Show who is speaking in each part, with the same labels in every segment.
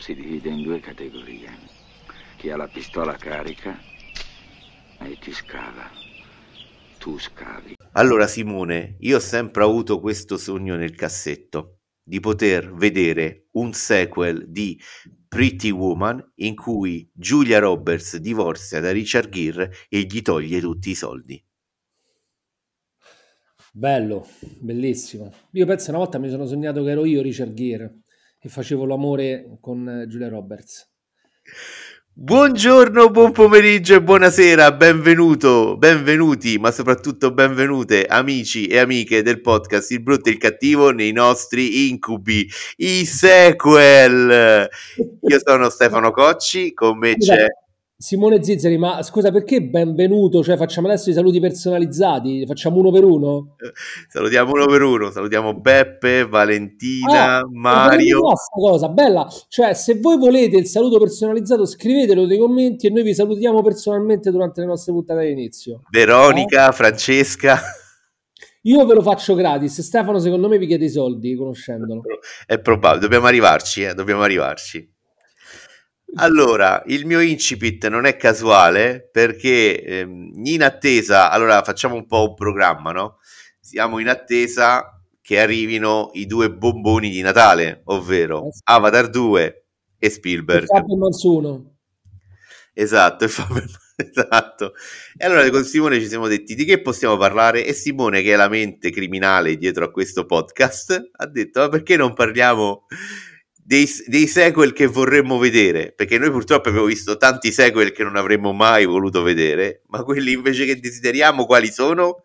Speaker 1: si divide in due categorie. Chi ha la pistola carica e ti scava. Tu scavi.
Speaker 2: Allora Simone, io ho sempre avuto questo sogno nel cassetto di poter vedere un sequel di Pretty Woman in cui Julia Roberts divorzia da Richard Gere e gli toglie tutti i soldi.
Speaker 3: Bello, bellissimo. Io penso una volta mi sono sognato che ero io Richard Gere e facevo l'amore con Julia Roberts.
Speaker 2: Buongiorno, buon pomeriggio e buonasera, benvenuto, benvenuti, ma soprattutto benvenute amici e amiche del podcast Il brutto e il cattivo nei nostri incubi, i sequel. Io sono Stefano Cocci, con me c'è
Speaker 3: Simone Zizzeri, ma scusa, perché benvenuto? Cioè, facciamo adesso i saluti personalizzati? Facciamo uno per uno?
Speaker 2: Salutiamo uno per uno, salutiamo Beppe, Valentina, ah, Mario.
Speaker 3: Questa cosa, bella. Cioè, se voi volete il saluto personalizzato, scrivetelo nei commenti e noi vi salutiamo personalmente durante le nostre puntate d'inizio.
Speaker 2: Veronica, eh? Francesca.
Speaker 3: Io ve lo faccio gratis. Stefano, secondo me, vi chiede i soldi, conoscendolo.
Speaker 2: È probabile, dobbiamo arrivarci, eh? dobbiamo arrivarci. Allora, il mio incipit non è casuale perché ehm, in attesa, allora facciamo un po' un programma, no? Siamo in attesa che arrivino i due bomboni di Natale, ovvero eh Avatar 2 e Spielberg. E
Speaker 3: Fabio Mansuno.
Speaker 2: Esatto, e Fabio Esatto. E allora con Simone ci siamo detti di che possiamo parlare e Simone, che è la mente criminale dietro a questo podcast, ha detto ma perché non parliamo dei, dei, sequel che vorremmo vedere, perché noi purtroppo abbiamo visto tanti sequel che non avremmo mai voluto vedere, ma quelli invece che desideriamo quali sono?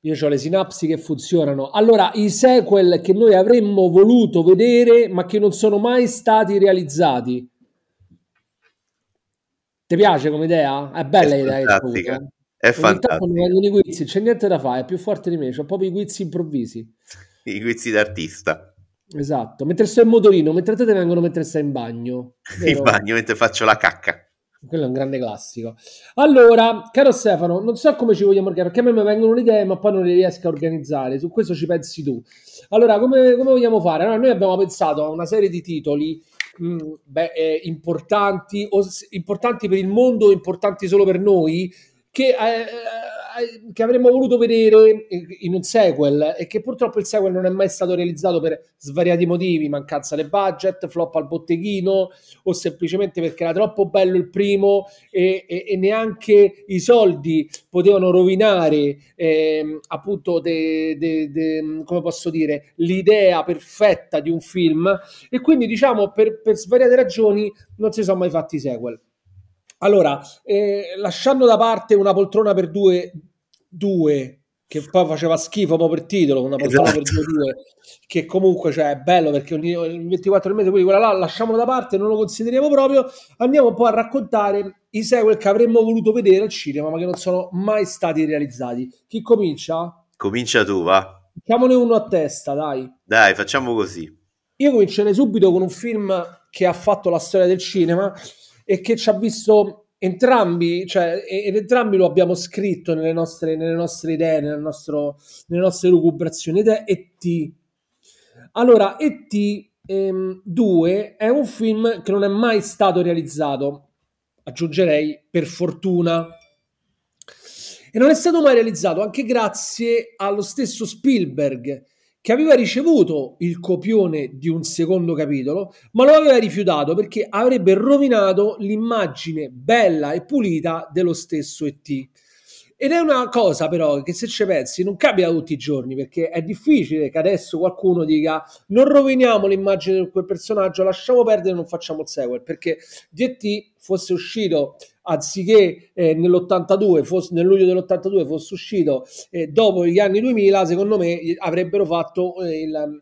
Speaker 3: Io ho le sinapsi che funzionano. Allora, i sequel che noi avremmo voluto vedere, ma che non sono mai stati realizzati. Ti piace come idea? È bella
Speaker 2: è
Speaker 3: idea.
Speaker 2: Fantastica. È fantastico.
Speaker 3: i quiz, c'è niente da fare, è più forte di me, ho proprio i quiz improvvisi.
Speaker 2: I quiz d'artista.
Speaker 3: Esatto, mentre sei in motorino, mentre te, te vengono mentre stai in bagno.
Speaker 2: Vero? In bagno, mentre faccio la cacca.
Speaker 3: Quello è un grande classico. Allora, caro Stefano, non so come ci vogliamo organizzare, perché a me mi vengono le idee, ma poi non le riesco a organizzare. Su questo ci pensi tu. Allora, come, come vogliamo fare? Allora, noi abbiamo pensato a una serie di titoli mh, mm, beh, eh, importanti, o, importanti per il mondo, importanti solo per noi, che... Eh, che avremmo voluto vedere in un sequel e che purtroppo il sequel non è mai stato realizzato per svariati motivi, mancanza di budget, flop al botteghino o semplicemente perché era troppo bello il primo e, e, e neanche i soldi potevano rovinare eh, appunto de, de, de, come posso dire l'idea perfetta di un film e quindi diciamo per, per svariate ragioni non si sono mai fatti i sequel. Allora, eh, lasciando da parte una poltrona per due, due che poi faceva schifo proprio per titolo, una poltrona esatto. per due, due, che comunque cioè, è bello perché il 24 del mese, poi quella là lasciamo da parte, non lo consideriamo proprio, andiamo un po' a raccontare i sequel che avremmo voluto vedere al cinema, ma che non sono mai stati realizzati. Chi comincia?
Speaker 2: Comincia tu, va.
Speaker 3: Facciamone uno a testa, dai.
Speaker 2: Dai, facciamo così.
Speaker 3: Io comincerei subito con un film che ha fatto la storia del cinema e che ci ha visto entrambi, cioè, ed entrambi lo abbiamo scritto nelle nostre, nelle nostre idee, nel nostro, nelle nostre lucubrazioni, ed è E.T. Allora, E.T. Ehm, 2 è un film che non è mai stato realizzato, aggiungerei, per fortuna. E non è stato mai realizzato anche grazie allo stesso Spielberg, che aveva ricevuto il copione di un secondo capitolo, ma lo aveva rifiutato perché avrebbe rovinato l'immagine bella e pulita dello stesso ET. Ed è una cosa però che se ci pensi non capita tutti i giorni perché è difficile che adesso qualcuno dica non roviniamo l'immagine di quel personaggio, lasciamo perdere non facciamo il sequel perché DT fosse uscito anziché eh, nell'82, fosse, nel luglio dell'82 fosse uscito eh, dopo gli anni 2000, secondo me avrebbero fatto eh, il,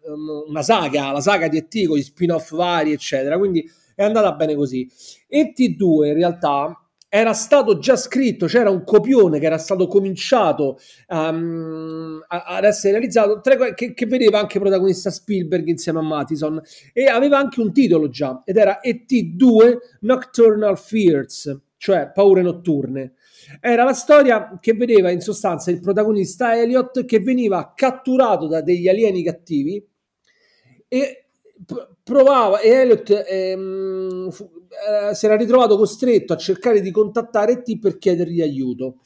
Speaker 3: una saga, la saga di ET con gli spin-off vari, eccetera. Quindi è andata bene così. ET2 in realtà era stato già scritto, c'era un copione che era stato cominciato um, ad essere realizzato, tre, che, che, vedeva anche protagonista Spielberg insieme a Mattison e aveva anche un titolo già ed era ET2 Nocturnal Fears cioè paure notturne. Era la storia che vedeva in sostanza il protagonista Elliot che veniva catturato da degli alieni cattivi e provava e Elliot ehm, fu, eh, si era ritrovato costretto a cercare di contattare T per chiedergli aiuto.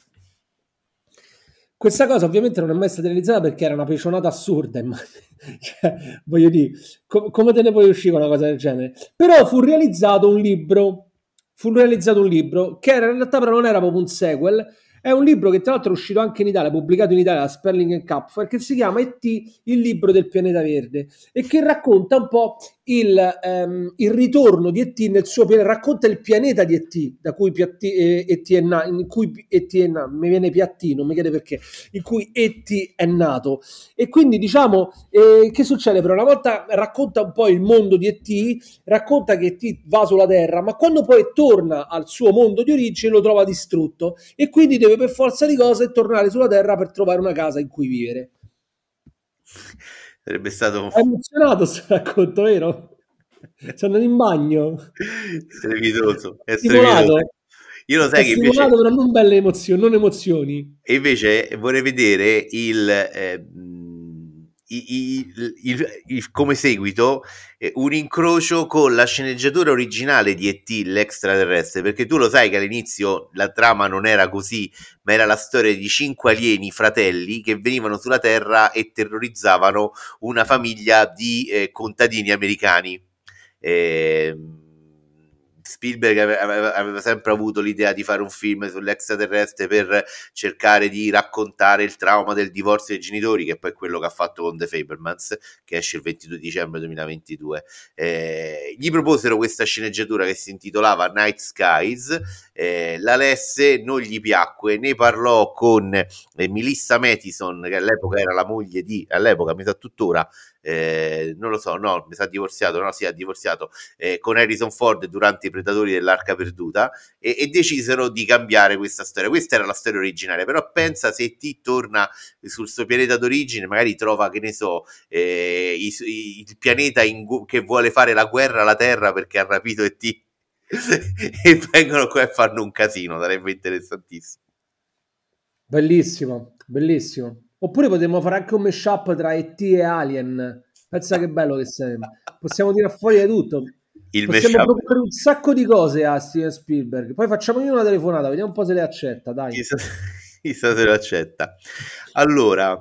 Speaker 3: Questa cosa ovviamente non è mai stata realizzata perché era una pecionata assurda, cioè, voglio dire, com- come te ne puoi uscire con una cosa del genere? Però fu realizzato un libro, fu realizzato un libro che era, in realtà però non era proprio un sequel, è un libro che tra l'altro è uscito anche in Italia, pubblicato in Italia da Sperling Cup, che si chiama E.T. il libro del pianeta verde e che racconta un po' il, um, il ritorno di E.T. nel suo pianeta, racconta il pianeta di E.T. da cui E.T. è nato, in cui E.T. è nato, mi viene Piatti, non mi chiede perché, in cui E.T. è nato. E quindi diciamo, eh, che succede però? Una volta racconta un po' il mondo di E.T., racconta che E.T. va sulla Terra, ma quando poi torna al suo mondo di origine lo trova distrutto e quindi deve per forza di cose tornare sulla Terra per trovare una casa in cui vivere.
Speaker 2: Sarebbe stato...
Speaker 3: È emozionato questo racconto, vero? Sono andato in bagno.
Speaker 2: Strepitoso. È strepitoso. Io lo sai è che invece...
Speaker 3: però non belle emozioni, non emozioni.
Speaker 2: E invece vorrei vedere il... Eh, il, il, il, come seguito eh, un incrocio con la sceneggiatura originale di E.T. l'extraterrestre perché tu lo sai che all'inizio la trama non era così ma era la storia di cinque alieni fratelli che venivano sulla terra e terrorizzavano una famiglia di eh, contadini americani eh, Spielberg aveva, aveva, sempre avuto l'idea di fare un film sull'extraterrestre per cercare di raccontare il trauma del divorzio dei genitori, che è poi quello che ha fatto con The Fabermans, che esce il 22 dicembre 2022. Eh, gli proposero questa sceneggiatura che si intitolava Night Skies, eh, la lesse, non gli piacque, ne parlò con eh, Melissa Mattison, che all'epoca era la moglie di, all'epoca mi sa tuttora, eh, non lo so, no, mi sa divorziato, no, si è divorziato eh, con Harrison Ford durante i Predatori dell'Arca Perduta e, e, decisero di cambiare questa storia. Questa era la storia originale, però pensa se T torna sul suo pianeta d'origine, magari trova, che ne so, eh, i, i, il pianeta in, che vuole fare la guerra alla Terra perché ha rapito E.T. e vengono qua e fanno un casino, sarebbe interessantissimo.
Speaker 3: Bellissimo, bellissimo. Oppure potremmo fare anche un mashup tra ET e Alien. Pensa che bello che sarebbe. Possiamo tirare fuori di tutto. Il Possiamo proporre un sacco di cose a Steven Spielberg. Poi facciamo io una telefonata, vediamo un po' se le accetta. Dai.
Speaker 2: Chissà, chissà se le accetta. Allora,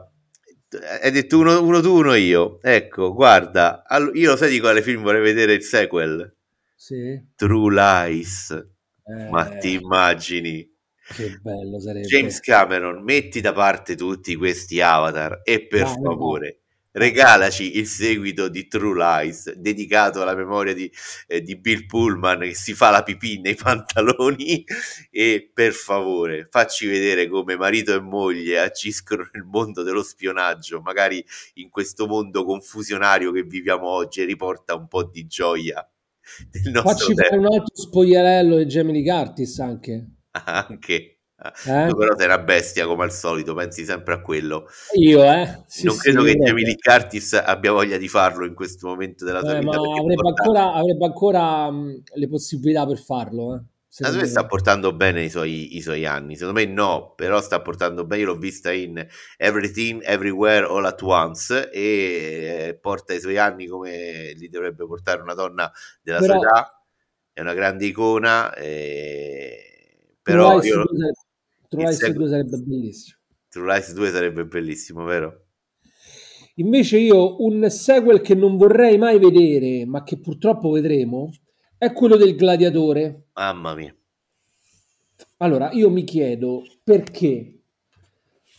Speaker 2: hai detto uno, uno, tu, uno io. Ecco, guarda, all- io lo sai di quale film vorrei vedere il sequel?
Speaker 3: Sì.
Speaker 2: True Lies. Eh... Ma ti immagini?
Speaker 3: Che bello sarebbe.
Speaker 2: James Cameron, metti da parte tutti questi avatar e per no, favore no. regalaci il seguito di True Lies dedicato alla memoria di, eh, di, Bill Pullman che si fa la pipì nei pantaloni e per favore facci vedere come marito e moglie agiscono nel mondo dello spionaggio, magari in questo mondo confusionario che viviamo oggi e riporta un po' di gioia.
Speaker 3: Del nostro Facci tempo. fare un altro spogliarello di Jamie Curtis anche.
Speaker 2: Anche. Eh? Tu però sei una bestia come al solito, pensi sempre a quello.
Speaker 3: Io, eh? Sì,
Speaker 2: non credo che Jamie Lee Curtis abbia voglia di farlo in questo momento della sua
Speaker 3: eh,
Speaker 2: vita.
Speaker 3: Avrebbe ancora, avrebbe ancora mh, le possibilità per farlo. Eh.
Speaker 2: Secondo me sta portando bene i suoi, i suoi, anni, secondo me no, però sta portando bene, io l'ho vista in Everything, Everywhere, All at Once e eh, porta i suoi anni come li dovrebbe portare una donna della però... sua età, è una grande icona. E però
Speaker 3: True Lies, True Lies 2 sarebbe bellissimo.
Speaker 2: True Lies 2 sarebbe bellissimo, vero?
Speaker 3: Invece io un sequel che non vorrei mai vedere, ma che purtroppo vedremo, è quello del gladiatore.
Speaker 2: Mamma mia.
Speaker 3: Allora, io mi chiedo perché,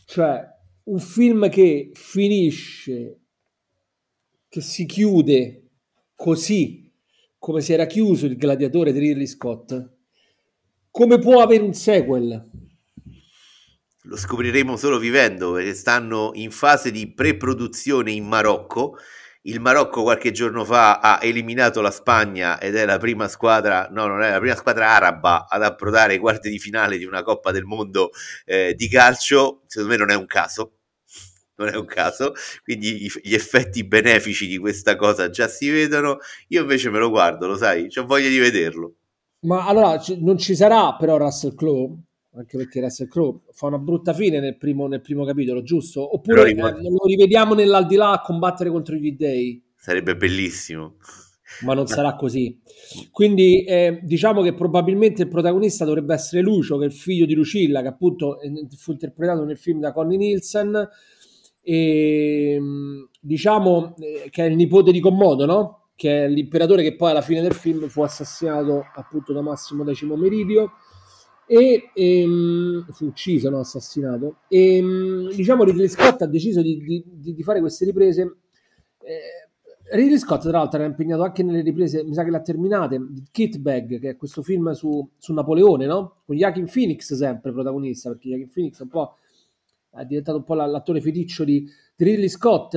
Speaker 3: cioè, un film che finisce, che si chiude così, come si era chiuso il gladiatore di Ridley Scott, come può avere un sequel?
Speaker 2: Lo scopriremo solo vivendo perché stanno in fase di pre-produzione in Marocco. Il Marocco qualche giorno fa ha eliminato la Spagna ed è la prima squadra, no, non è la prima squadra araba ad approdare ai quarti di finale di una Coppa del Mondo eh, di calcio. Secondo me non è un caso, non è un caso, quindi gli effetti benefici di questa cosa già si vedono. Io invece me lo guardo, lo sai, ho voglia di vederlo.
Speaker 3: Ma allora non ci sarà però Russell Crowe? Anche perché Russell Crowe fa una brutta fine nel primo, nel primo capitolo, giusto? Oppure eh, lo rivediamo nell'aldilà a combattere contro gli dei?
Speaker 2: Sarebbe bellissimo.
Speaker 3: Ma non sarà così. Quindi eh, diciamo che probabilmente il protagonista dovrebbe essere Lucio, che è il figlio di Lucilla, che appunto fu interpretato nel film da Connie Nielsen, e diciamo eh, che è il nipote di Commodo, no? Che è l'imperatore che poi alla fine del film fu assassinato appunto da Massimo X Meridio e, e ehm, fu ucciso, no, assassinato. E ehm, diciamo Ridley Scott ha deciso di, di, di fare queste riprese. Eh, Ridley Scott, tra l'altro, era impegnato anche nelle riprese, mi sa che l'ha terminate, di Kit Bag, che è questo film su, su Napoleone, no? Con Joaquin Phoenix sempre protagonista, perché Joaquin Phoenix è un po' è diventato un po' l'attore feticcio di, di Ridley Scott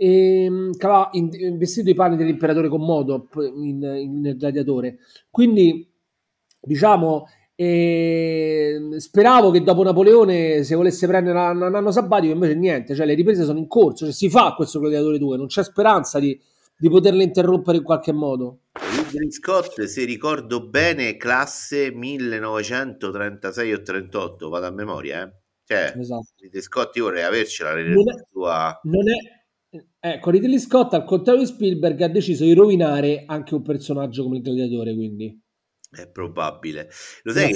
Speaker 3: e ehm, che aveva investito i panni dell'imperatore Commodo in, in, nel gladiatore. Quindi, diciamo, e speravo che dopo Napoleone si volesse prendere un anno sabbatico, invece niente, cioè le riprese sono in corso, cioè si fa questo Gladiatore 2, non c'è speranza di, di poterle interrompere in qualche modo.
Speaker 2: Ridley Scott, se ricordo bene, classe 1936 o 38, vado a memoria, eh? Cioè, esatto. Ridley Scott io vorrei avercela non è, sua...
Speaker 3: non è, ecco, Ridley Scott al contrario di Spielberg ha deciso di rovinare anche un personaggio come il gladiatore, quindi
Speaker 2: è probabile. Lo sai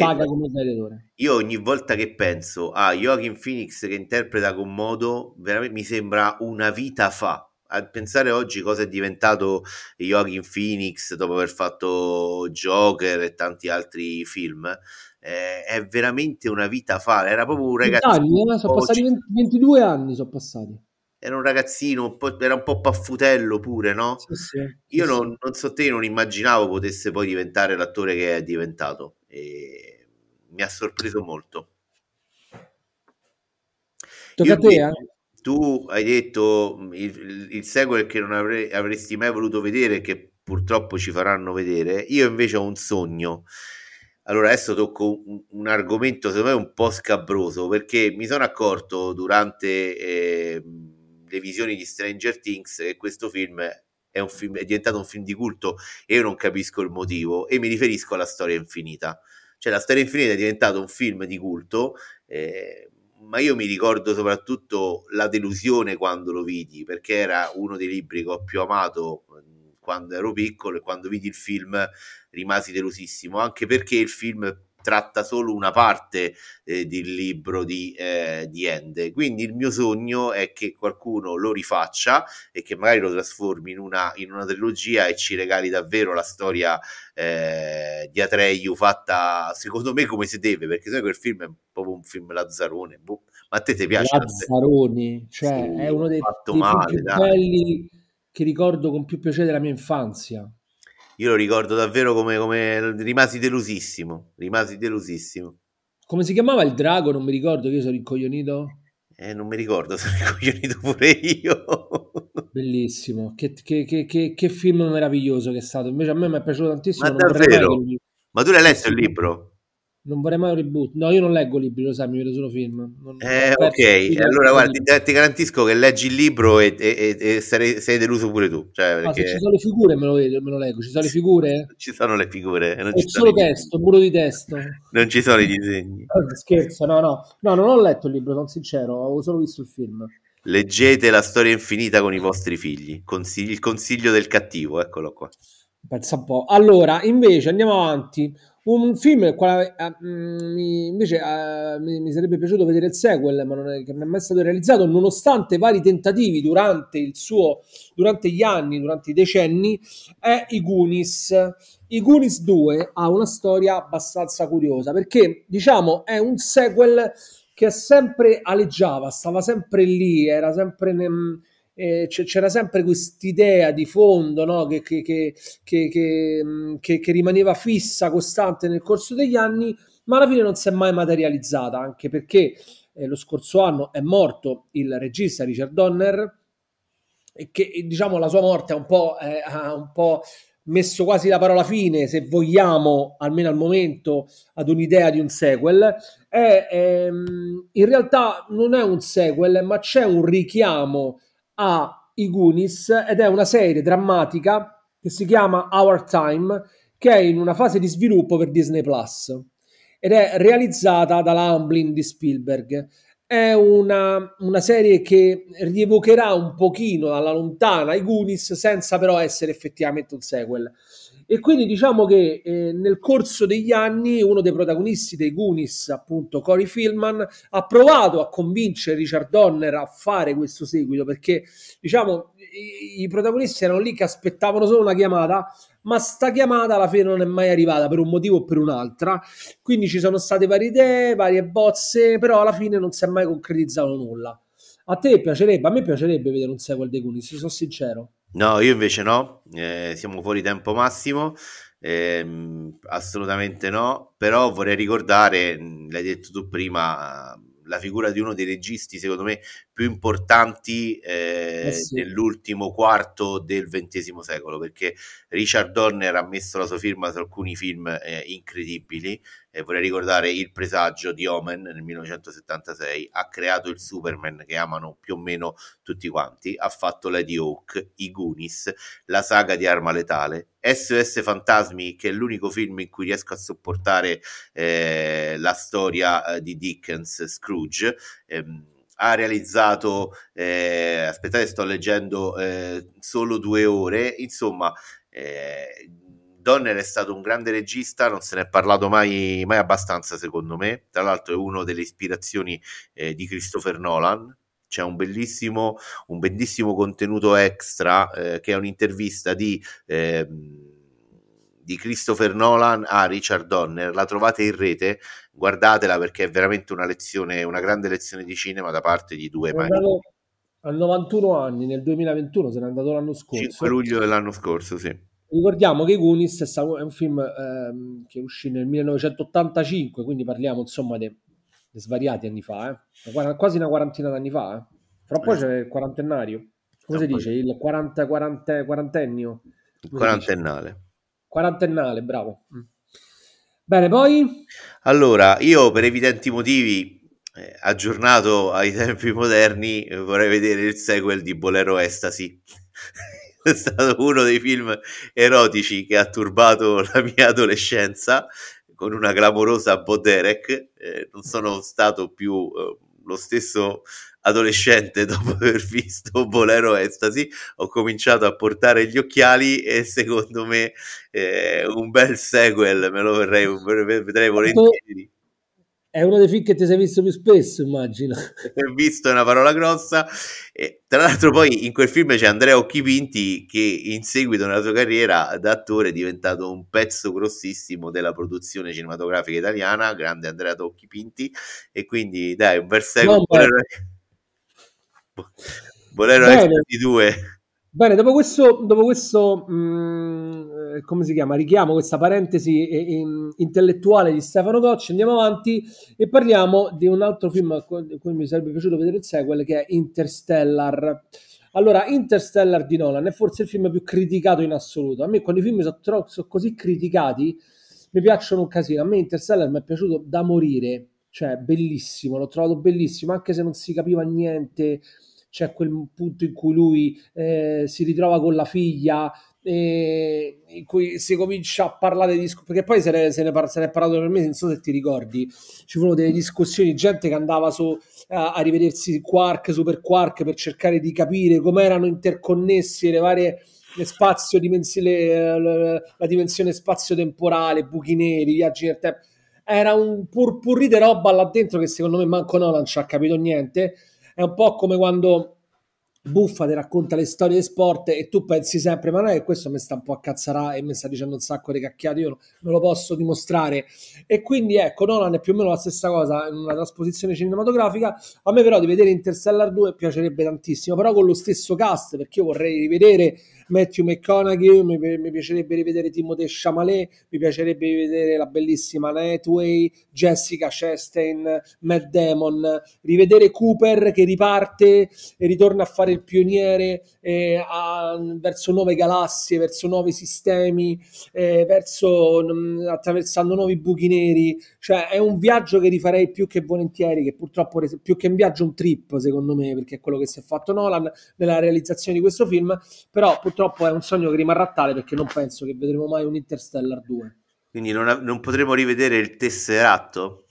Speaker 2: io ogni volta che penso a Joaquin Phoenix che interpreta con modo, veramente mi sembra una vita fa. A pensare oggi cosa è diventato Joaquin Phoenix dopo aver fatto Joker e tanti altri film, eh, è veramente una vita fa. Era proprio un ragazzino.
Speaker 3: Anni, eh? Sono passati 20, 22 anni, sono passati
Speaker 2: era un ragazzino, un po', era un po' paffutello pure, no? Sì, sì, Io sì, non, non, so te, non immaginavo potesse poi diventare l'attore che è diventato e mi ha sorpreso molto.
Speaker 3: Tocca a te, eh?
Speaker 2: Tu hai detto il, il sequel che non avrei, avresti mai voluto vedere, che purtroppo ci faranno vedere. Io invece ho un sogno. Allora, adesso tocco un, un argomento secondo me un po' scabroso perché mi sono accorto durante eh, le visioni di Stranger Things che questo film è, film è diventato un film di culto e io non capisco il motivo e mi riferisco alla storia infinita. Cioè la storia infinita è diventato un film di culto, eh, ma io mi ricordo soprattutto la delusione quando lo vidi, perché era uno dei libri che ho più amato quando ero piccolo e quando vidi il film rimasi delusissimo, anche perché il film tratta solo una parte eh, del libro di, eh, di Ende. Quindi il mio sogno è che qualcuno lo rifaccia e che magari lo trasformi in una, in una trilogia e ci regali davvero la storia eh, di Atreyu fatta secondo me come si deve, perché se quel film è proprio un film lazzarone. Boh. Ma a te ti piace?
Speaker 3: Lazzaroni, cioè sì, è uno dei, dei male, più belli che ricordo con più piacere della mia infanzia.
Speaker 2: Io lo ricordo davvero come, come rimasi delusissimo, rimasi delusissimo.
Speaker 3: Come si chiamava il drago? Non mi ricordo, che io sono incoglionito.
Speaker 2: Eh, non mi ricordo, sono incoglionito pure io.
Speaker 3: Bellissimo, che, che, che, che, film meraviglioso che è stato. Invece a me mi è piaciuto tantissimo.
Speaker 2: Ma davvero? Ma tu l'hai letto il libro?
Speaker 3: Non vorrei mai un reboot. No, io non leggo libri, lo sai, mi vedo solo film. Non,
Speaker 2: eh, ok, allora guarda, ti, ti, garantisco che leggi il libro e, e, e, e sarei, sei deluso pure tu. Cioè,
Speaker 3: perché... se ci sono le figure me lo, vedo, me lo leggo. Ci sono le figure?
Speaker 2: Ci sono le figure.
Speaker 3: Non È solo testo, muro di testo.
Speaker 2: Non ci sono i disegni.
Speaker 3: Scherzo, no, no. No, non ho letto il libro, sono sincero, ho solo visto il film.
Speaker 2: Leggete la storia infinita con i vostri figli. Consigli, il consiglio del cattivo, eccolo qua.
Speaker 3: Pensa un po'. Allora, invece, andiamo avanti. Un film quale, uh, invece uh, mi, mi, sarebbe piaciuto vedere il sequel, ma non è, che non è mai stato realizzato, nonostante vari tentativi durante, il suo, durante gli anni, durante i decenni, è I Goonies. I Goonies 2 ha una storia abbastanza curiosa perché, diciamo, è un sequel che sempre aleggiava, stava sempre lì, era sempre... Nel, eh, c'era sempre quest'idea di fondo no? che, che, che, che, rimaneva fissa, costante nel corso degli anni, ma alla fine non si è mai materializzata, anche perché eh, lo scorso anno è morto il regista Richard Donner e che diciamo la sua morte ha un po', eh, un po' messo quasi la parola fine, se vogliamo, almeno al momento, ad un'idea di un sequel. È, ehm, in realtà non è un sequel, ma c'è un richiamo a I Goonies ed è una serie drammatica che si chiama Our Time che è in una fase di sviluppo per Disney Plus ed è realizzata dalla Amblin di Spielberg. è una, una, serie che rievocherà un pochino alla lontana i Goonies senza però essere effettivamente un sequel. E quindi diciamo che eh, nel corso degli anni uno dei protagonisti dei Goonies, appunto Cory Philman, ha provato a convincere Richard Donner a fare questo seguito perché diciamo i, i protagonisti erano lì che aspettavano solo una chiamata ma sta chiamata alla fine non è mai arrivata per un motivo o per un'altra. Quindi ci sono state varie idee, varie bozze, però alla fine non si è mai concretizzato nulla. A te piacerebbe? A me piacerebbe vedere un sequel dei Goonies, sono sincero.
Speaker 2: No, io invece no, eh, siamo fuori tempo massimo, eh, assolutamente no, però vorrei ricordare, l'hai detto tu prima, la figura di uno dei registi, secondo me, più importanti eh, eh sì. dell'ultimo quarto del XX secolo, perché Richard Donner ha messo la sua firma su alcuni film eh, incredibili. Vorrei ricordare Il presagio di Omen nel 1976, ha creato il Superman che amano più o meno tutti quanti, ha fatto Lady Hawk, I Goonies, la saga di Arma Letale, SOS Fantasmi, che è l'unico film in cui riesco a sopportare eh, la storia eh, di Dickens, Scrooge. Ehm, ha realizzato, eh, aspettate, sto leggendo eh, solo due ore, insomma, eh, Donner è stato un grande regista, non se ne è parlato mai, mai abbastanza secondo me, tra l'altro è una delle ispirazioni eh, di Christopher Nolan, c'è un bellissimo, un bellissimo contenuto extra eh, che è un'intervista di... Eh, di Christopher Nolan a Richard Donner, la trovate in rete, guardatela perché è veramente una lezione, una grande lezione di cinema da parte di due
Speaker 3: maestri. A 91 anni, nel 2021, se n'è andato l'anno scorso.
Speaker 2: 5 luglio dell'anno scorso, sì.
Speaker 3: Ricordiamo che Goonies è un film ehm, che uscì nel 1985, quindi parliamo insomma di svariati anni fa, eh? quasi una quarantina d'anni fa. Eh? Fra poi c'è il quarantennario, come no, si dice? Il 40, 40, quarantennio?
Speaker 2: Il quarantennale.
Speaker 3: Quarantennale, bravo. Mm. Bene, poi?
Speaker 2: Allora, io per evidenti motivi, eh, aggiornato ai tempi moderni, vorrei vedere il sequel di Bolero Estasi. È stato uno dei film erotici che ha turbato la mia adolescenza con una clamorosa Boderek. Eh, non sono stato più eh, lo stesso adolescente dopo aver visto Bolero Estasi ho cominciato a portare gli occhiali e secondo me eh, un bel sequel me lo verrei, vedrei volentieri
Speaker 3: è uno dei film che ti sei visto più spesso, immagino.
Speaker 2: visto è una parola grossa. E, tra l'altro, poi in quel film c'è Andrea Occhipinti che in seguito nella sua carriera da attore è diventato un pezzo grossissimo della produzione cinematografica italiana. Grande Andrea Occhipinti. E quindi, dai, un bel sequel. Bolero Ecstasy 2.
Speaker 3: Bene, dopo questo, dopo questo mh, mm, come si chiama, richiamo questa parentesi eh, in, intellettuale di Stefano Gocci, andiamo avanti e parliamo di un altro film a cui mi sarebbe piaciuto vedere il sequel che è Interstellar. Allora, Interstellar di Nolan è forse il film più criticato in assoluto. A me quando i film sono, tro- sono così criticati mi piacciono un casino. A me Interstellar mi è piaciuto da morire, cioè bellissimo, l'ho trovato bellissimo, anche se non si capiva niente c'è quel punto in cui lui eh, si ritrova con la figlia, eh, in cui si comincia a parlare di perché poi se ne, se, ne par- se ne è parlato per me, non so se ti ricordi, ci furono delle discussioni, gente che andava su, a, a rivedersi quark, super quark per cercare di capire come erano interconnessi le varie le spazio dimensione, la, la dimensione spazio-temporale, buchi neri, viaggi nel tempo. Era un purpurri di roba là dentro che secondo me manco Nolan ci ha capito niente è un po' come quando Buffa ti racconta le storie di sport e tu pensi sempre ma non è che questo mi sta un po' a cazzarà e mi sta dicendo un sacco di cacchiate io non lo posso dimostrare. E quindi ecco Nolan è più o meno la stessa cosa in una trasposizione cinematografica. A me però di vedere Interstellar 2 piacerebbe tantissimo però con lo stesso cast perché io vorrei rivedere Matthew McConaughey, mi, mi piacerebbe rivedere Timothée Chalamet, mi piacerebbe rivedere la bellissima Hathaway, Jessica Chastain, Matt Damon, rivedere Cooper che riparte e ritorna a fare il pioniere eh, a, verso nuove galassie, verso nuovi sistemi, eh, verso mh, mm, attraversando nuovi buchi neri, cioè è un viaggio che rifarei più che volentieri, che purtroppo più che un viaggio un trip secondo me, perché è quello che si è fatto Nolan nella realizzazione di questo film, però purtroppo purtroppo è un sogno che rimarrà tale perché non penso che vedremo mai un Interstellar 2.
Speaker 2: Quindi non, non potremo rivedere il Tesseratto?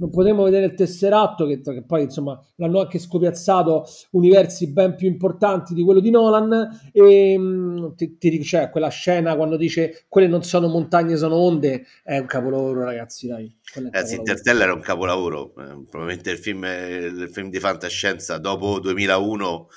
Speaker 3: non potremo vedere il tesseratto, che, che, poi insomma l'hanno anche scopiazzato universi ben più importanti di quello di Nolan. E mm, ti, ti dico, cioè, quella scena quando dice quelle non sono montagne, sono onde, è un capolavoro, ragazzi. Dai,
Speaker 2: Ragazzi, Interstellar è un capolavoro. Eh, probabilmente il film, il film di fantascienza dopo 2001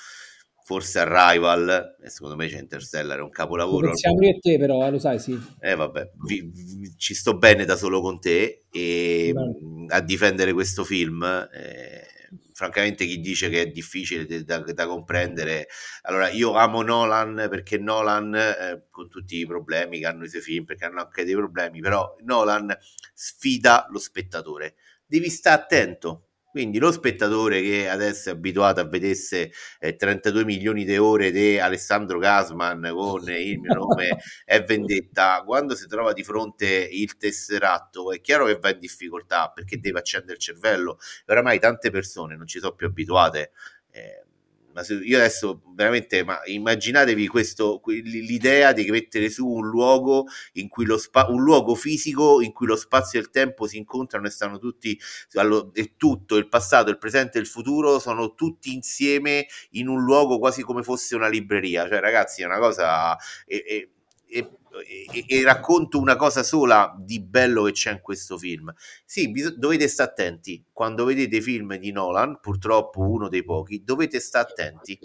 Speaker 2: forse Arrival, e secondo me c'è Interstellar, è un capolavoro.
Speaker 3: Siamo io e te però, eh, lo sai, sì.
Speaker 2: Eh vabbè, vi, vi, ci sto bene da solo con te e Beh. a difendere questo film. Eh, francamente chi dice che è difficile da, da, comprendere allora io amo Nolan perché Nolan eh, con tutti i problemi che hanno i suoi film perché hanno anche dei problemi però Nolan sfida lo spettatore devi stare attento quindi lo spettatore che adesso è abituato a vedesse eh, 32 milioni di ore di Alessandro Gasman con il mio nome è vendetta, quando si trova di fronte il tesseratto è chiaro che va in difficoltà perché deve accendere il cervello. Oramai tante persone non ci sono più abituate. Eh, io adesso veramente, ma immaginatevi questo, l'idea di mettere su un luogo in cui lo spa, un luogo fisico in cui lo spazio e il tempo si incontrano e stanno tutti, e tutto, il passato, il presente e il futuro sono tutti insieme in un luogo quasi come fosse una libreria. Cioè, ragazzi, è una cosa. E, e, e e, e, racconto una cosa sola di bello che c'è in questo film. Sì, bis- dovete stare attenti quando vedete film di Nolan, purtroppo uno dei pochi, dovete stare attenti.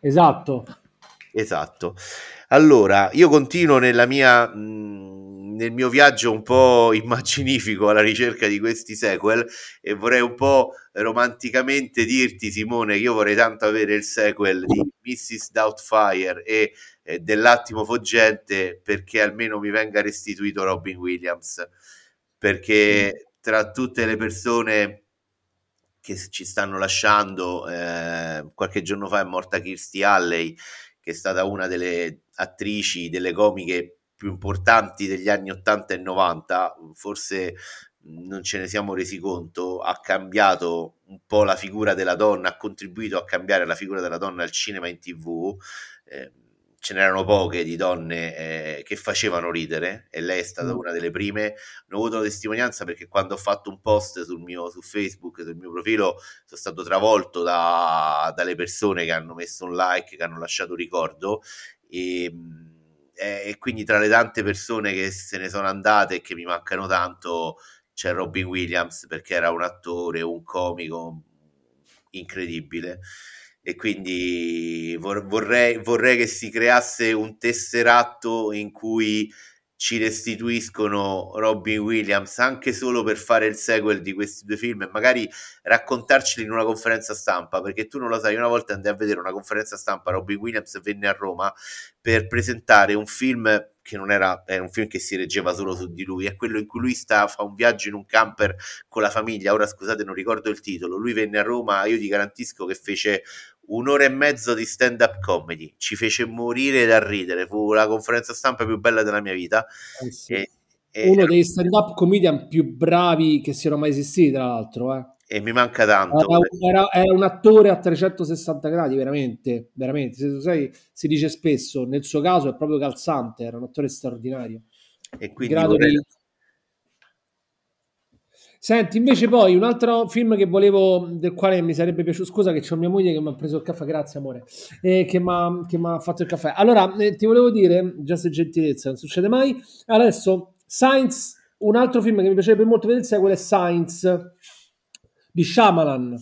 Speaker 3: Esatto.
Speaker 2: Esatto. Allora, io continuo nella mia mh, nel mio viaggio un po' immaginifico alla ricerca di questi sequel e vorrei un po' romanticamente dirti Simone che io vorrei tanto avere il sequel di Mrs. Doubtfire e eh, dell'attimo foggente perché almeno mi venga restituito Robin Williams perché tra tutte le persone che ci stanno lasciando eh, qualche giorno fa è morta Kirstie Alley che è stata una delle attrici delle comiche più importanti degli anni 80 e 90 forse non ce ne siamo resi conto, ha cambiato un po' la figura della donna, ha contribuito a cambiare la figura della donna al cinema e in tv. Eh, ce n'erano poche di donne eh, che facevano ridere e lei è stata mm. una delle prime. Ne ho avuto testimonianza perché quando ho fatto un post sul mio su Facebook, sul mio profilo, sono stato travolto da, dalle persone che hanno messo un like, che hanno lasciato un ricordo e, e quindi tra le tante persone che se ne sono andate e che mi mancano tanto c'è Robin Williams perché era un attore, un comico incredibile. E quindi vorrei, vorrei che si creasse un tesseratto in cui ci restituiscono Robin Williams anche solo per fare il sequel di questi due film e magari raccontarceli in una conferenza stampa perché tu non lo sai una volta andai a vedere una conferenza stampa Robin Williams venne a Roma per presentare un film che non era, era un film che si reggeva solo su di lui, è quello in cui lui sta, fa un viaggio in un camper con la famiglia, ora scusate non ricordo il titolo, lui venne a Roma, io ti garantisco che fece un'ora e mezzo di stand up comedy, ci fece morire da ridere, fu la conferenza stampa più bella della mia vita.
Speaker 3: Eh sì. e, e Uno dei stand up comedian più bravi che siano mai esistiti, tra l'altro. Eh.
Speaker 2: E mi manca tanto.
Speaker 3: Era, era, era, un attore a 360 gradi, veramente, veramente. Se tu sai, si dice spesso, nel suo caso è proprio calzante, era un attore straordinario.
Speaker 2: E quindi vorrei, di
Speaker 3: Senti, invece poi un altro film che volevo, del quale mi sarebbe piaciuto, scusa che c'ho mia moglie che mi ha preso il caffè, grazie amore, eh, che mi ha fatto il caffè. Allora, eh, ti volevo dire, già se gentilezza, non succede mai, adesso, Science, un altro film che mi piacerebbe molto vedere, è quello è Science, di Shyamalan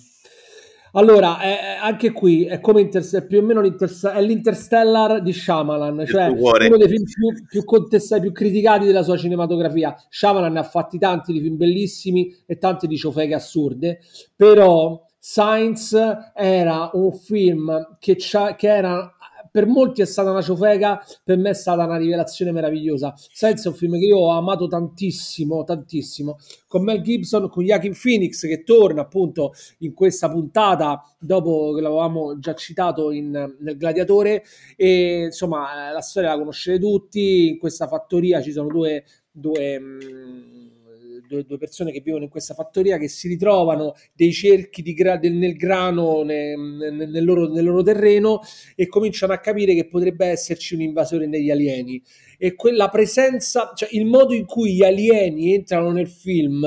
Speaker 3: allora, eh, anche qui è come Interstellar, più o meno è l'Interstellar di Shyamalan, cioè uno dei film più, più, contestati, più criticati della sua cinematografia. Shyamalan ne ha fatti tanti di film bellissimi e tanti di ciofeghe assurde, però Science era un film che, che era per molti è stata una ciofeca, per me è stata una rivelazione meravigliosa. Senza un film che io ho amato tantissimo, tantissimo, con Mel Gibson, con Joaquin Phoenix che torna appunto in questa puntata dopo che l'avevamo già citato in, nel Gladiatore. E insomma la storia la conoscete tutti, in questa fattoria ci sono due, due mm, due, due, persone che vivono in questa fattoria che si ritrovano dei cerchi gra- del, nel grano ne, nel, nel, loro, nel, loro, terreno e cominciano a capire che potrebbe esserci un invasore degli alieni e quella presenza, cioè il modo in cui gli alieni entrano nel film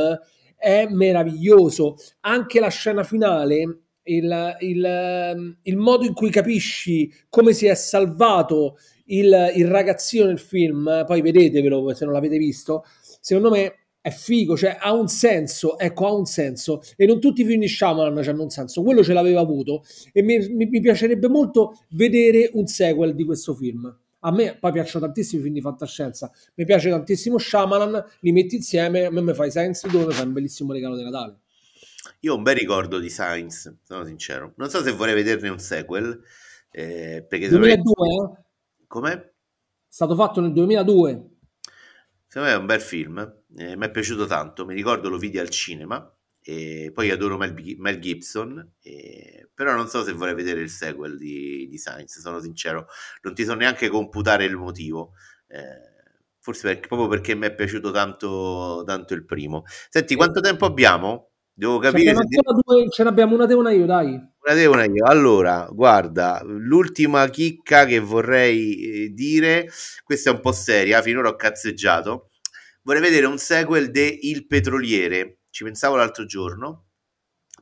Speaker 3: è meraviglioso. Anche la scena finale, il, il, il modo in cui capisci come si è salvato il, il ragazzino nel film, poi vedetevelo se non l'avete visto, secondo me è figo, cioè ha un senso, ecco, ha un senso. E non tutti i film di Shyamalan hanno un senso, quello ce l'aveva avuto e mi, mi, mi, piacerebbe molto vedere un sequel di questo film. A me poi piacciono tantissimi film di fantascienza, mi piace tantissimo Shyamalan, li metti insieme, a me mi fai Science 2, mi fai un bellissimo regalo di Natale.
Speaker 2: Io ho un bel ricordo di Science, sono sincero. Non so se vorrei vederne un sequel, eh, perché
Speaker 3: 2002, me...
Speaker 2: eh? Com'è? È
Speaker 3: stato fatto nel 2002.
Speaker 2: Secondo me è un bel film, eh, mi è piaciuto tanto, mi ricordo lo vidi al cinema, e poi adoro Mel, Mel Gibson, e... però non so se vorrei vedere il sequel di, di Science, sono sincero, non ti so neanche computare il motivo. Eh, forse perché, proprio perché mi è piaciuto tanto, tanto il primo. Senti, quanto tempo abbiamo? Devo capire.
Speaker 3: Ce, se... due, ce n'abbiamo una te una io, dai.
Speaker 2: Una io. Allora, guarda, l'ultima chicca che vorrei eh, dire, questa è un po' seria, finora ho cazzeggiato. Vorrei vedere un sequel de Il Petroliere. Ci pensavo l'altro giorno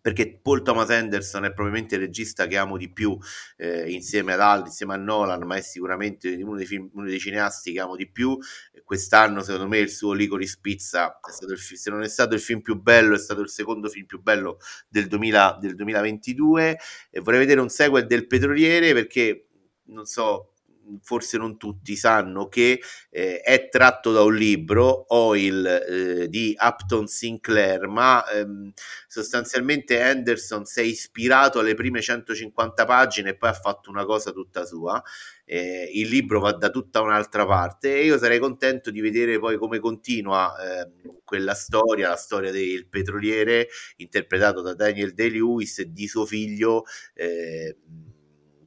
Speaker 2: perché Paul Thomas Anderson è probabilmente il regista che amo di più eh, insieme ad altri, insieme a Nolan, ma è sicuramente uno dei, film, uno dei cineasti che amo di più. Quest'anno, secondo me, il suo Licorice Pizza, è stato il, se non è stato il film più bello, è stato il secondo film più bello del, 2000, del 2022. E vorrei vedere un sequel del Petroliere perché, non so, forse non tutti sanno che eh, è tratto da un libro, Oil, eh, di Upton Sinclair, ma ehm, sostanzialmente Anderson si è ispirato alle prime 150 pagine e poi ha fatto una cosa tutta sua. Eh, il libro va da tutta un'altra parte e io sarei contento di vedere poi come continua ehm, quella storia, la storia del petroliere interpretato da Daniel Day-Lewis e di suo figlio eh,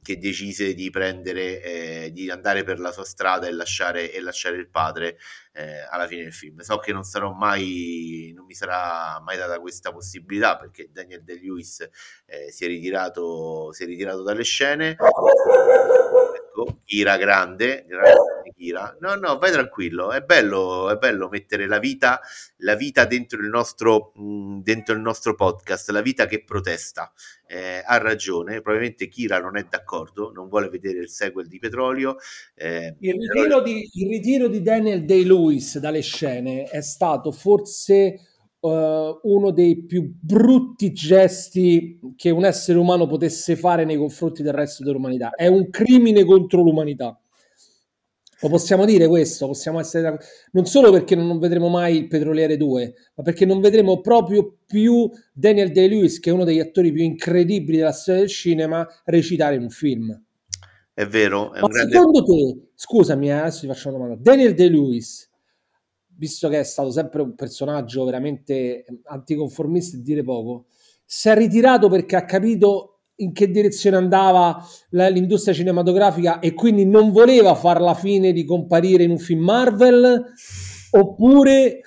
Speaker 2: che decise di prendere, eh, di andare per la sua strada e lasciare, e lasciare il padre eh, alla fine del film. So che non sarò mai, non mi sarà mai data questa possibilità perché Daniel De-Lewis eh, si, è ritirato, si è ritirato dalle scene. Ecco, Ira grande, grande Kira. No, no, vai tranquillo, è bello, è bello mettere la vita, la vita dentro il nostro, mh, mm, dentro il nostro podcast, la vita che protesta. Eh, ha ragione, probabilmente Kira non è d'accordo, non vuole vedere il sequel di Petrolio.
Speaker 3: Eh, il, ritiro però... di, il ritiro di Daniel Day-Lewis dalle scene è stato forse Uh, uno dei più brutti gesti che un essere umano potesse fare nei confronti del resto dell'umanità. È un crimine contro l'umanità. Lo possiamo dire questo, possiamo essere non solo perché non vedremo mai il Petroliere 2, ma perché non vedremo proprio più Daniel Day-Lewis, che è uno degli attori più incredibili della storia del cinema, recitare in un film.
Speaker 2: È vero, è
Speaker 3: ma grande... secondo te, scusami, eh, adesso ti faccio una domanda, Daniel Day-Lewis, visto che è stato sempre un personaggio veramente anticonformista e dire poco, si è ritirato perché ha capito in che direzione andava l'industria cinematografica e quindi non voleva far la fine di comparire in un film Marvel oppure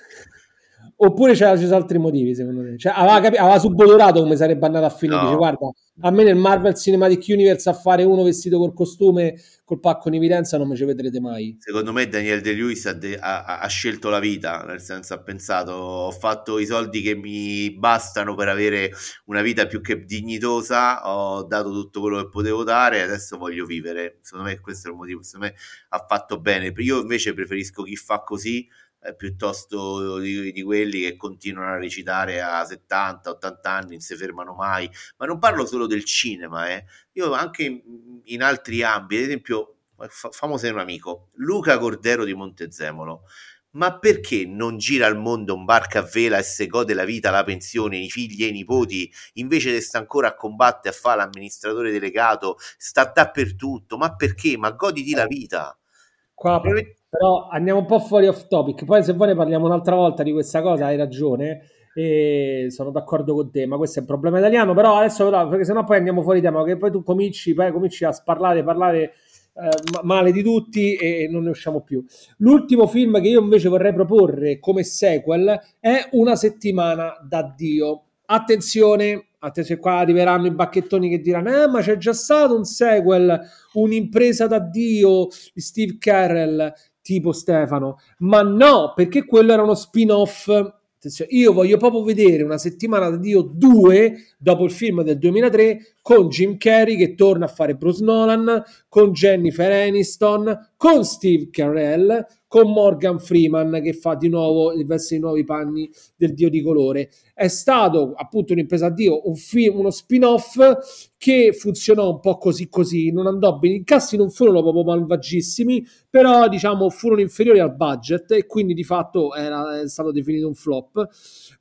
Speaker 3: oppure c'erano altri motivi secondo me cioè, aveva, capi- aveva subodorato come sarebbe andato a finire no. dice guarda a me nel Marvel Cinematic Universe a fare uno vestito col costume col pacco in evidenza non mi ci vedrete mai.
Speaker 2: Secondo me Daniel De Lewis ha, de- ha, ha, scelto la vita nel senso ha pensato ho fatto i soldi che mi bastano per avere una vita più che dignitosa ho dato tutto quello che potevo dare adesso voglio vivere. Secondo me questo è il motivo secondo me ha fatto bene. Io invece preferisco chi fa così eh, piuttosto di, di, quelli che continuano a recitare a 70-80 anni, non si fermano mai. Ma non parlo solo del cinema, eh. io anche in, in altri ambiti, ad esempio, fa, famoso un amico, Luca Cordero di Montezemolo. Ma perché non gira al mondo un barco a vela e se gode la vita, la pensione, i figli e i nipoti, invece di sta ancora a combattere a fare l'amministratore delegato, sta dappertutto? Ma perché? Ma goditi la vita.
Speaker 3: Qua, però andiamo un po' fuori off topic. Poi, se vuoi, ne parliamo un'altra volta di questa cosa. Hai ragione. E sono d'accordo con te, ma questo è un problema italiano. Però adesso, però, perché sennò poi andiamo fuori tema. Che poi tu cominci, poi cominci a parlare, parlare eh, male di tutti e non ne usciamo più. L'ultimo film che io invece vorrei proporre come sequel è Una settimana da Dio. Attenzione, attenzione, qua arriveranno i bacchettoni che diranno: eh, ma c'è già stato un sequel, un'impresa da Dio di Steve Carell tipo Stefano, ma no, perché quello era uno spin-off. Io voglio proprio vedere una settimana da Dio 2 dopo il film del 2003 con Jim Carrey che torna a fare Bruce Nolan, con Jennifer Aniston, con Steve Carell, con Morgan Freeman che fa di nuovo veste i nuovi panni del dio di colore. È stato appunto un'impresa a Dio, un film, uno spin-off che funzionò un po' così così, non andò bene, i cassi non furono proprio malvagissimi, però diciamo furono inferiori al budget e quindi di fatto era, è stato definito un flop.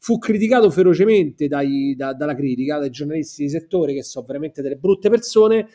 Speaker 3: Fu criticato ferocemente dai, da, dalla critica, dai giornalisti di settore che sono veramente delle brutte persone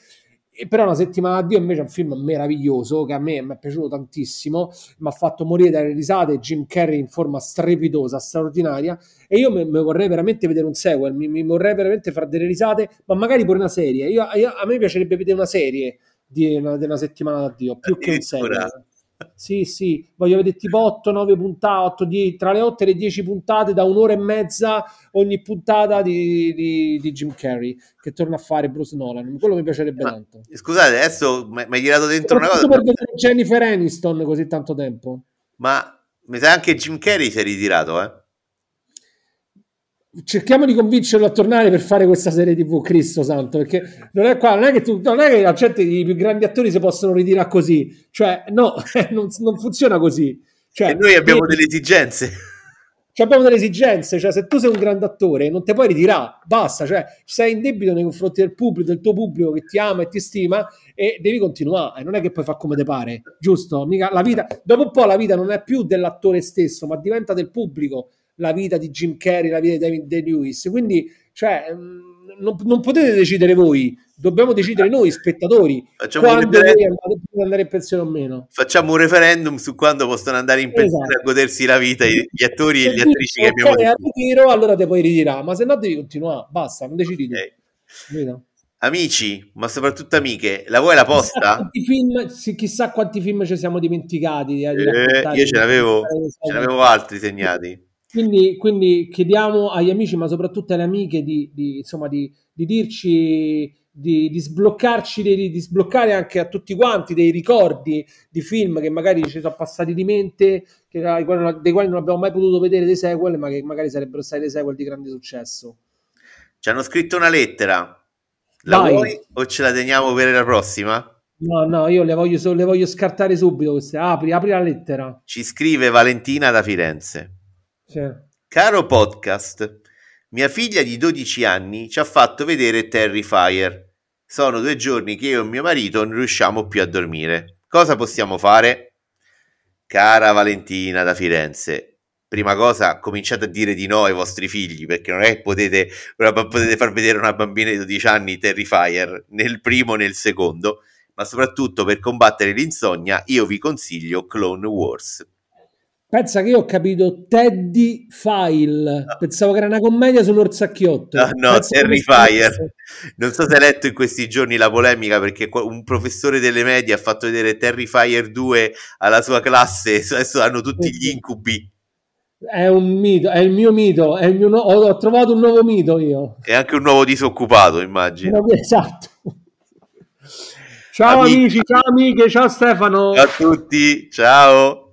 Speaker 3: e però una settimana addio invece è un film meraviglioso che a me mi è piaciuto tantissimo, mi ha fatto morire dalle risate, Jim Carrey in forma strepitosa, straordinaria e io mi, mi vorrei veramente vedere un sequel, mi, mi, vorrei veramente fare delle risate, ma magari pure una serie. Io, io, a me piacerebbe vedere una serie di una, di una settimana d'addio, più che un sequel. Sì, sì, voglio vedere tipo 8, 9 puntate, 8, 10, tra le 8 e le 10 puntate da un'ora e mezza ogni puntata di, di, di Jim Carrey che torna a fare Bruce Nolan. Quello mi piacerebbe
Speaker 2: Ma,
Speaker 3: tanto.
Speaker 2: Scusate, adesso mi hai tirato dentro una cosa.
Speaker 3: per vedere Jennifer Aniston così tanto tempo.
Speaker 2: Ma mi sa anche Jim Carrey si è ritirato, eh?
Speaker 3: Cerchiamo di convincerlo a tornare per fare questa serie TV, Cristo Santo, perché non è qua, non è che, tu, non è che la gente, i più grandi attori si possono ritirare così, cioè no, non, non funziona così. Cioè,
Speaker 2: e noi abbiamo delle esigenze.
Speaker 3: Cioè abbiamo delle esigenze, cioè se tu sei un grande attore non ti puoi ritirare, basta, cioè sei in debito nei confronti del pubblico, del tuo pubblico che ti ama e ti stima e devi continuare, non è che puoi fare come ti pare, giusto? Mica la vita, dopo un po' la vita non è più dell'attore stesso, ma diventa del pubblico, la vita di Jim Carrey, la vita di David De Lewis. Quindi, cioè, mm, non, non, potete decidere voi, dobbiamo decidere noi, spettatori, Facciamo quando andate, andare in pensione o meno.
Speaker 2: Facciamo un referendum su quando possono andare in pensione esatto. a godersi la vita gli attori se e gli attrici che abbiamo
Speaker 3: detto. ritiro, allora te puoi ritirare, ma se no devi continuare, basta, non decidi okay. tu.
Speaker 2: Amici, ma soprattutto amiche, la vuoi la posta?
Speaker 3: Chissà film, sì, chissà quanti film ci siamo dimenticati. Eh,
Speaker 2: eh, io ce l'avevo, ce l'avevo altri segnati.
Speaker 3: Quindi, quindi, chiediamo agli amici, ma soprattutto alle amiche, di, di, insomma, di, di dirci, di, sbloccarci, di, di, sbloccare anche a tutti quanti dei ricordi di film che magari ci sono passati di mente, che, dei, quali, dei quali non abbiamo mai potuto vedere dei sequel, ma che magari sarebbero stati dei sequel di grande successo.
Speaker 2: Ci hanno scritto una lettera. La Vai. vuoi o ce la teniamo per la prossima?
Speaker 3: No, no, io le voglio, le voglio scartare subito queste. Apri, apri la lettera.
Speaker 2: Ci scrive Valentina da Firenze. Sì. Caro podcast, mia figlia di 12 anni ci ha fatto vedere Terrifier. Sono due giorni che io e mio marito non riusciamo più a dormire. Cosa possiamo fare? Cara Valentina da Firenze, prima cosa cominciate a dire di no ai vostri figli perché non è che potete, potete far vedere una bambina di 12 anni Terrifier nel primo e nel secondo, ma soprattutto per combattere l'insonnia io vi consiglio Clone Wars.
Speaker 3: Pensa che io ho capito Teddy File, pensavo che era una commedia sull'orsacchiotto.
Speaker 2: No, no Terrifier. Non so se hai letto in questi giorni la polemica perché un professore delle medie ha fatto vedere Terrifier 2 alla sua classe, adesso hanno tutti gli incubi.
Speaker 3: È un mito, è il mio mito, il mio no- ho, trovato un nuovo mito io.
Speaker 2: E anche un nuovo disoccupato, immagino.
Speaker 3: Esatto. Ciao amici, amici ciao amiche, ciao Stefano.
Speaker 2: Ciao a tutti, ciao.